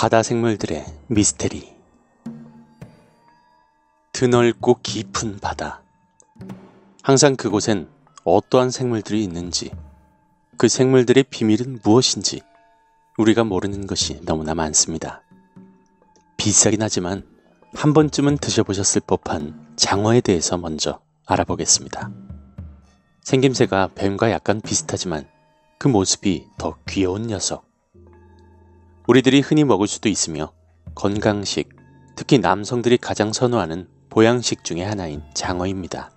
바다 생물들의 미스테리 드넓고 깊은 바다 항상 그곳엔 어떠한 생물들이 있는지 그 생물들의 비밀은 무엇인지 우리가 모르는 것이 너무나 많습니다. 비싸긴 하지만 한 번쯤은 드셔보셨을 법한 장어에 대해서 먼저 알아보겠습니다. 생김새가 뱀과 약간 비슷하지만 그 모습이 더 귀여운 녀석. 우리들이 흔히 먹을 수도 있으며 건강식, 특히 남성들이 가장 선호하는 보양식 중의 하나인 장어입니다.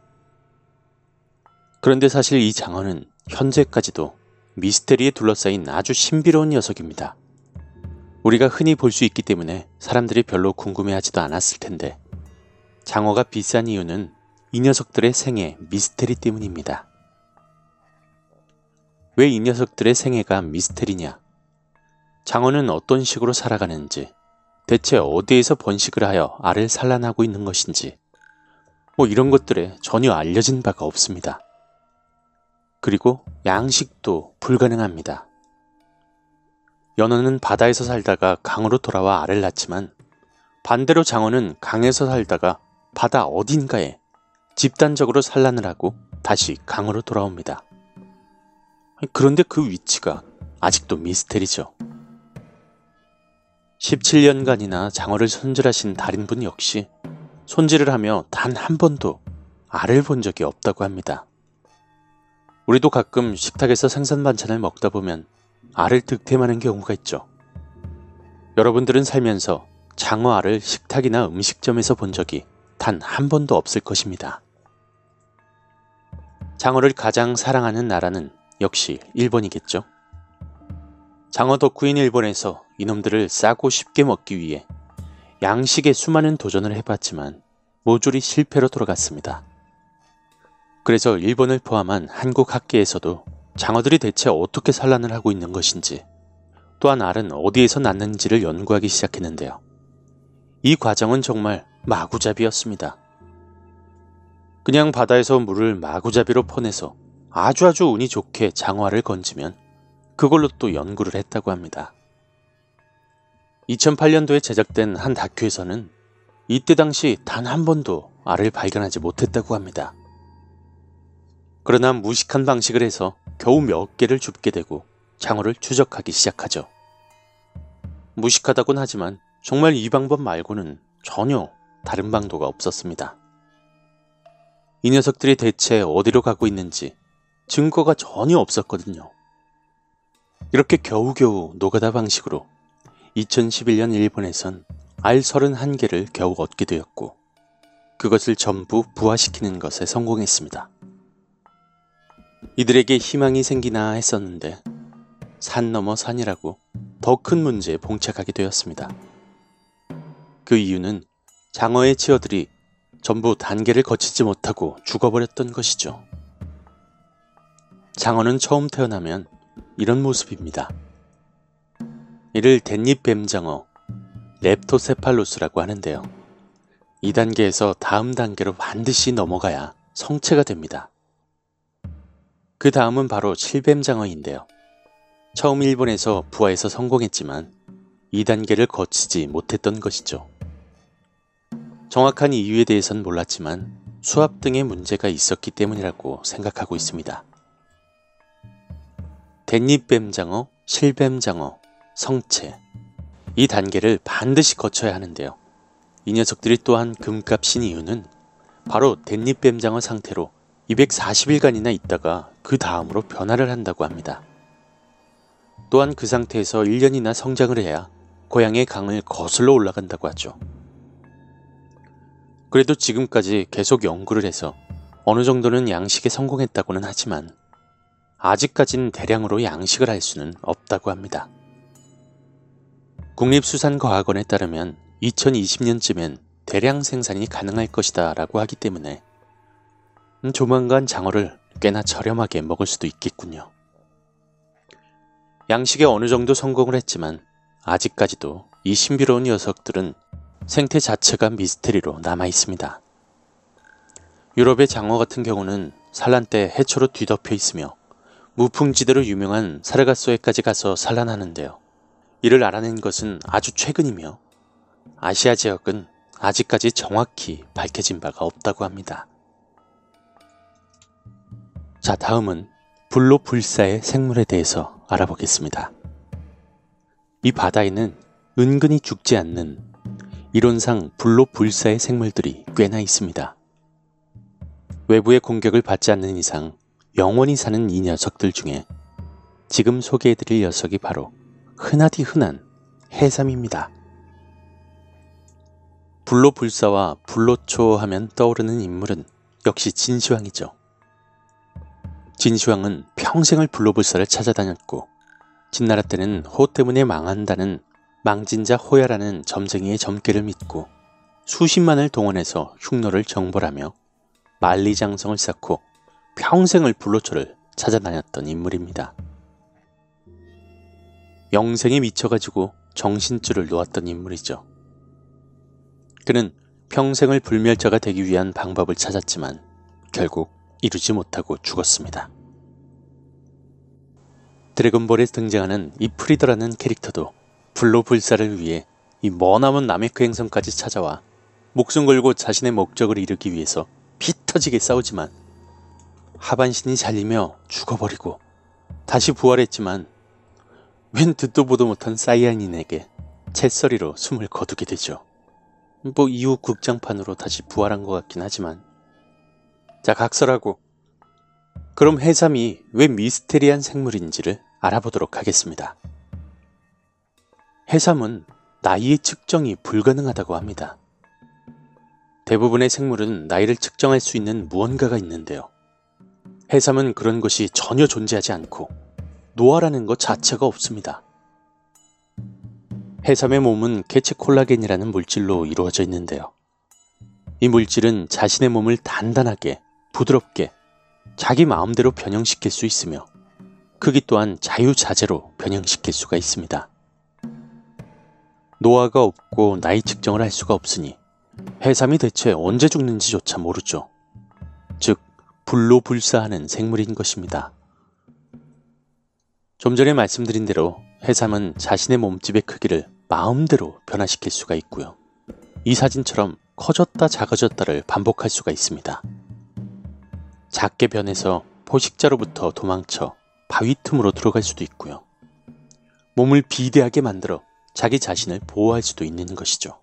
그런데 사실 이 장어는 현재까지도 미스테리에 둘러싸인 아주 신비로운 녀석입니다. 우리가 흔히 볼 수 있기 때문에 사람들이 별로 궁금해하지도 않았을 텐데 장어가 비싼 이유는 이 녀석들의 생애 미스테리 때문입니다. 왜 이 녀석들의 생애가 미스테리냐? 장어는 어떤 식으로 살아가는지, 대체 어디에서 번식을 하여 알을 산란하고 있는 것인지, 뭐 이런 것들에 전혀 알려진 바가 없습니다. 그리고 양식도 불가능합니다. 연어는 바다에서 살다가 강으로 돌아와 알을 낳지만 반대로 장어는 강에서 살다가 바다 어딘가에 집단적으로 산란을 하고 다시 강으로 돌아옵니다. 그런데 그 위치가 아직도 미스테리죠. 17년간이나 장어를 손질하신 달인분 역시 손질을 하며 단 한 번도 알을 본 적이 없다고 합니다. 우리도 가끔 식탁에서 생선 반찬을 먹다 보면 알을 득템하는 경우가 있죠. 여러분들은 살면서 장어 알을 식탁이나 음식점에서 본 적이 단 한 번도 없을 것입니다. 장어를 가장 사랑하는 나라는 역시 일본이겠죠. 장어 덕후인 일본에서 이놈들을 싸고 쉽게 먹기 위해 양식에 수많은 도전을 해봤지만 모조리 실패로 돌아갔습니다. 그래서 일본을 포함한 한국 학계에서도 장어들이 대체 어떻게 산란을 하고 있는 것인지 또한 알은 어디에서 낳는지를 연구하기 시작했는데요. 이 과정은 정말 마구잡이였습니다. 그냥 바다에서 물을 마구잡이로 퍼내서 아주 아주 운이 좋게 장어알을 건지면 그걸로 또 연구를 했다고 합니다. 2008년도에 제작된 한 다큐에서는 이때 당시 단 한 번도 알을 발견하지 못했다고 합니다. 그러나 무식한 방식을 해서 겨우 몇 개를 줍게 되고 장어를 추적하기 시작하죠. 무식하다곤 하지만 정말 이 방법 말고는 전혀 다른 방도가 없었습니다. 이 녀석들이 대체 어디로 가고 있는지 증거가 전혀 없었거든요. 이렇게 겨우겨우 노가다 방식으로 2011년 일본에선 알 31개를 겨우 얻게 되었고 그것을 전부 부화시키는 것에 성공했습니다. 이들에게 희망이 생기나 했었는데 산 넘어 산이라고 더 큰 문제에 봉착하게 되었습니다. 그 이유는 장어의 치어들이 전부 단계를 거치지 못하고 죽어버렸던 것이죠. 장어는 처음 태어나면 이런 모습입니다. 이를 댄잎뱀장어, 렙토세팔로스라고 하는데요. 이 단계에서 다음 단계로 반드시 넘어가야 성체가 됩니다. 그 다음은 바로 실뱀장어인데요. 처음 일본에서 부화해서 성공했지만 2단계를 거치지 못했던 것이죠. 정확한 이유에 대해선 몰랐지만 수압 등의 문제가 있었기 때문이라고 생각하고 있습니다. 댄잎뱀장어, 실뱀장어, 성체 이 단계를 반드시 거쳐야 하는데요. 이 녀석들이 또한 금값인 이유는 바로 댄잎뱀장어 상태로 240일간이나 있다가 그 다음으로 변화를 한다고 합니다. 또한 그 상태에서 1년이나 성장을 해야 고향의 강을 거슬러 올라간다고 하죠. 그래도 지금까지 계속 연구를 해서 어느 정도는 양식에 성공했다고는 하지만 아직까진 대량으로 양식을 할 수는 없다고 합니다. 국립수산과학원에 따르면 2020년쯤엔 대량 생산이 가능할 것이다 라고 하기 때문에 조만간 장어를 꽤나 저렴하게 먹을 수도 있겠군요. 양식에 어느 정도 성공을 했지만 아직까지도 이 신비로운 녀석들은 생태 자체가 미스테리로 남아 있습니다. 유럽의 장어 같은 경우는 산란 때 해초로 뒤덮여 있으며 무풍지대로 유명한 사르가소에까지 가서 산란하는데요. 이를 알아낸 것은 아주 최근이며 아시아 지역은 아직까지 정확히 밝혀진 바가 없다고 합니다. 자, 다음은 불로 불사의 생물에 대해서 알아보겠습니다. 이 바다에는 은근히 죽지 않는 이론상 불로 불사의 생물들이 꽤나 있습니다. 외부의 공격을 받지 않는 이상 영원히 사는 이 녀석들 중에 지금 소개해드릴 녀석이 바로 흔하디 흔한 해삼입니다. 불로불사와 불로초 하면 떠오르는 인물은 역시 진시황이죠. 진시황은 평생을 불로불사를 찾아다녔고 진나라 때는 호 때문에 망한다는 망진자 호야라는 점쟁이의 점괘를 믿고 수십만을 동원해서 흉노를 정벌하며 만리장성을 쌓고 평생을 불로초를 찾아다녔던 인물입니다. 영생에 미쳐가지고 정신줄을 놓았던 인물이죠. 그는 평생을 불멸자가 되기 위한 방법을 찾았지만 결국 이루지 못하고 죽었습니다. 드래곤볼에 등장하는 이 프리더라는 캐릭터도 불로불사를 위해 이 머나먼 남해크 행성까지 찾아와 목숨 걸고 자신의 목적을 이루기 위해서 피 터지게 싸우지만 하반신이 잘리며 죽어버리고 다시 부활했지만 웬 듣도 보도 못한 사이아닌에게 채서리로 숨을 거두게 되죠. 뭐 이후 극장판으로 다시 부활한 것 같긴 하지만 자 각설하고 그럼 해삼이 왜 미스테리한 생물인지를 알아보도록 하겠습니다. 해삼은 나이의 측정이 불가능하다고 합니다. 대부분의 생물은 나이를 측정할 수 있는 무언가가 있는데요. 해삼은 그런 것이 전혀 존재하지 않고 노화라는 것 자체가 없습니다. 해삼의 몸은 개체 콜라겐이라는 물질로 이루어져 있는데요. 이 물질은 자신의 몸을 단단하게, 부드럽게, 자기 마음대로 변형시킬 수 있으며 크기 또한 자유자재로 변형시킬 수가 있습니다. 노화가 없고 나이 측정을 할 수가 없으니 해삼이 대체 언제 죽는지조차 모르죠. 즉, 불로 불사하는 생물인 것입니다. 좀 전에 말씀드린 대로 해삼은 자신의 몸집의 크기를 마음대로 변화시킬 수가 있고요. 이 사진처럼 커졌다 작아졌다를 반복할 수가 있습니다. 작게 변해서 포식자로부터 도망쳐 바위 틈으로 들어갈 수도 있고요. 몸을 비대하게 만들어 자기 자신을 보호할 수도 있는 것이죠.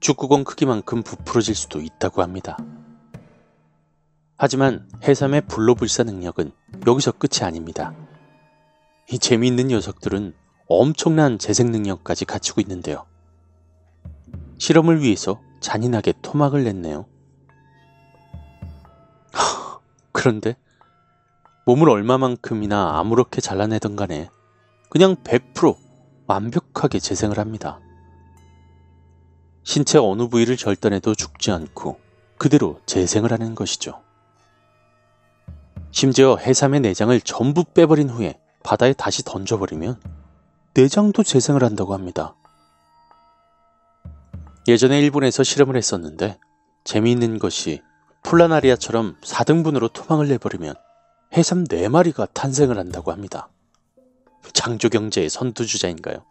축구공 크기만큼 부풀어질 수도 있다고 합니다. 하지만 해삼의 불로불사 능력은 여기서 끝이 아닙니다. 이 재미있는 녀석들은 엄청난 재생 능력까지 갖추고 있는데요. 실험을 위해서 잔인하게 토막을 냈네요. 그런데 몸을 얼마만큼이나 아무렇게 잘라내던 간에 그냥 100% 완벽하게 재생을 합니다. 신체 어느 부위를 절단해도 죽지 않고 그대로 재생을 하는 것이죠. 심지어 해삼의 내장을 전부 빼버린 후에 바다에 다시 던져버리면 내장도 재생을 한다고 합니다. 예전에 일본에서 실험을 했었는데 재미있는 것이 플라나리아처럼 4등분으로 토막을 내버리면 해삼 4마리가 탄생을 한다고 합니다. 창조경제의 선두주자인가요?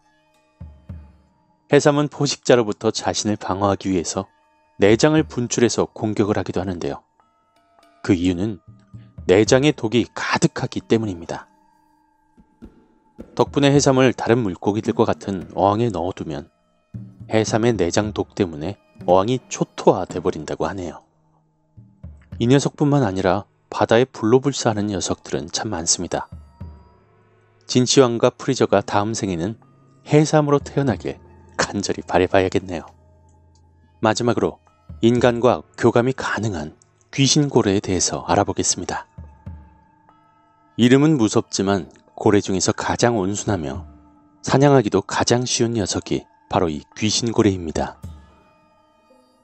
해삼은 포식자로부터 자신을 방어하기 위해서 내장을 분출해서 공격을 하기도 하는데요. 그 이유는 내장에 독이 가득하기 때문입니다. 덕분에 해삼을 다른 물고기들과 같은 어항에 넣어두면 해삼의 내장 독 때문에 어항이 초토화 돼 버린다고 하네요. 이 녀석뿐만 아니라 바다에 불로불사하는 녀석들은 참 많습니다. 진시황과 프리저가 다음 생에는 해삼으로 태어나길 간절히 바래봐야겠네요. 마지막으로 인간과 교감이 가능한 귀신고래에 대해서 알아보겠습니다. 이름은 무섭지만 고래 중에서 가장 온순하며 사냥하기도 가장 쉬운 녀석이 바로 이 귀신고래입니다.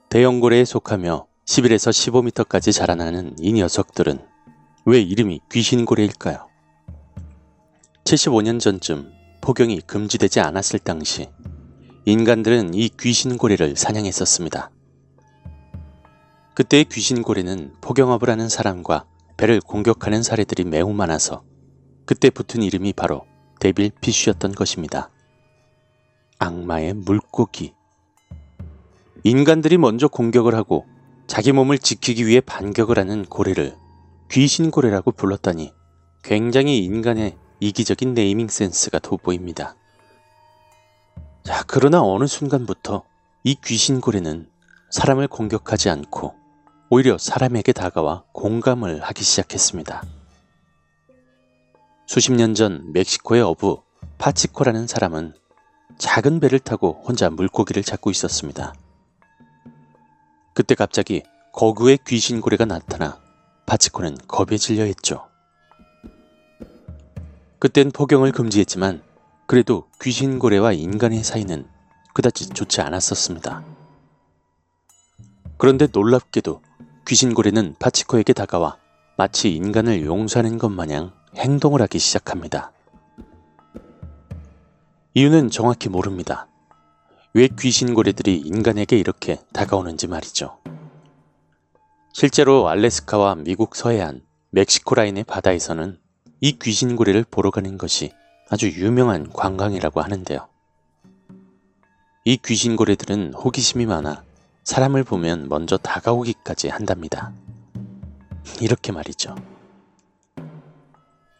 대형고래에 속하며 11에서 15m까지 자라나는 이 녀석들은 왜 이름이 귀신고래일까요? 75년 전쯤 포경이 금지되지 않았을 당시 인간들은 이 귀신고래를 사냥했었습니다. 그때의 귀신고래는 포경업을 하는 사람과 배를 공격하는 사례들이 매우 많아서 그때 붙은 이름이 바로 데빌 피쉬였던 것입니다. 악마의 물고기. 인간들이 먼저 공격을 하고 자기 몸을 지키기 위해 반격을 하는 고래를 귀신고래라고 불렀다니 굉장히 인간의 이기적인 네이밍 센스가 돋보입니다. 자, 그러나 어느 순간부터 이 귀신고래는 사람을 공격하지 않고 오히려 사람에게 다가와 공감을 하기 시작했습니다. 수십 년 전 멕시코의 어부 파치코라는 사람은 작은 배를 타고 혼자 물고기를 잡고 있었습니다. 그때 갑자기 거구의 귀신고래가 나타나 파치코는 겁에 질려 했죠. 그땐 포경을 금지했지만 그래도 귀신고래와 인간의 사이는 그다지 좋지 않았었습니다. 그런데 놀랍게도 귀신고래는 파치코에게 다가와 마치 인간을 용서하는 것 마냥 행동을 하기 시작합니다. 이유는 정확히 모릅니다. 왜 귀신고래들이 인간에게 이렇게 다가오는지 말이죠. 실제로 알래스카와 미국 서해안, 멕시코 라인의 바다에서는 이 귀신고래를 보러 가는 것이 아주 유명한 관광이라고 하는데요. 이 귀신고래들은 호기심이 많아 사람을 보면 먼저 다가오기까지 한답니다. 이렇게 말이죠.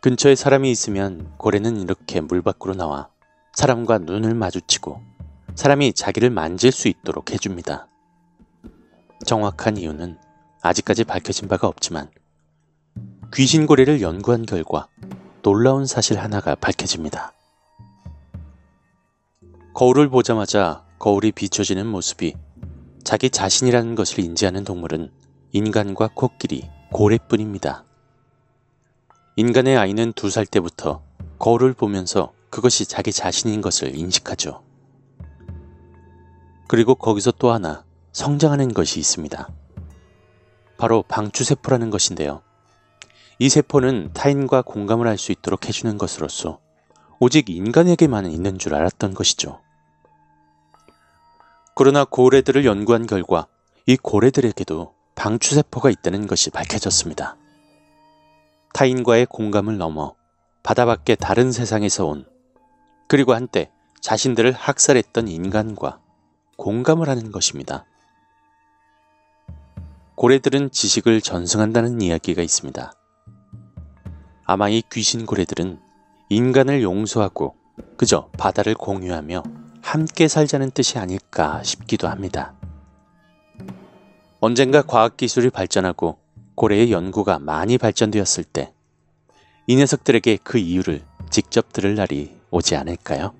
근처에 사람이 있으면 고래는 이렇게 물 밖으로 나와 사람과 눈을 마주치고 사람이 자기를 만질 수 있도록 해줍니다. 정확한 이유는 아직까지 밝혀진 바가 없지만 귀신 고래를 연구한 결과 놀라운 사실 하나가 밝혀집니다. 거울을 보자마자 거울이 비춰지는 모습이 자기 자신이라는 것을 인지하는 동물은 인간과 코끼리, 고래뿐입니다. 인간의 아이는 두 살 때부터 거울을 보면서 그것이 자기 자신인 것을 인식하죠. 그리고 거기서 또 하나 성장하는 것이 있습니다. 바로 방추세포라는 것인데요. 이 세포는 타인과 공감을 할 수 있도록 해주는 것으로서 오직 인간에게만 있는 줄 알았던 것이죠. 그러나 고래들을 연구한 결과 이 고래들에게도 방추세포가 있다는 것이 밝혀졌습니다. 타인과의 공감을 넘어 바다 밖의 다른 세상에서 온 그리고 한때 자신들을 학살했던 인간과 공감을 하는 것입니다. 고래들은 지식을 전승한다는 이야기가 있습니다. 아마 이 귀신 고래들은 인간을 용서하고 그저 바다를 공유하며 함께 살자는 뜻이 아닐까 싶기도 합니다. 언젠가 과학기술이 발전하고 고래의 연구가 많이 발전되었을 때 이 녀석들에게 그 이유를 직접 들을 날이 오지 않을까요?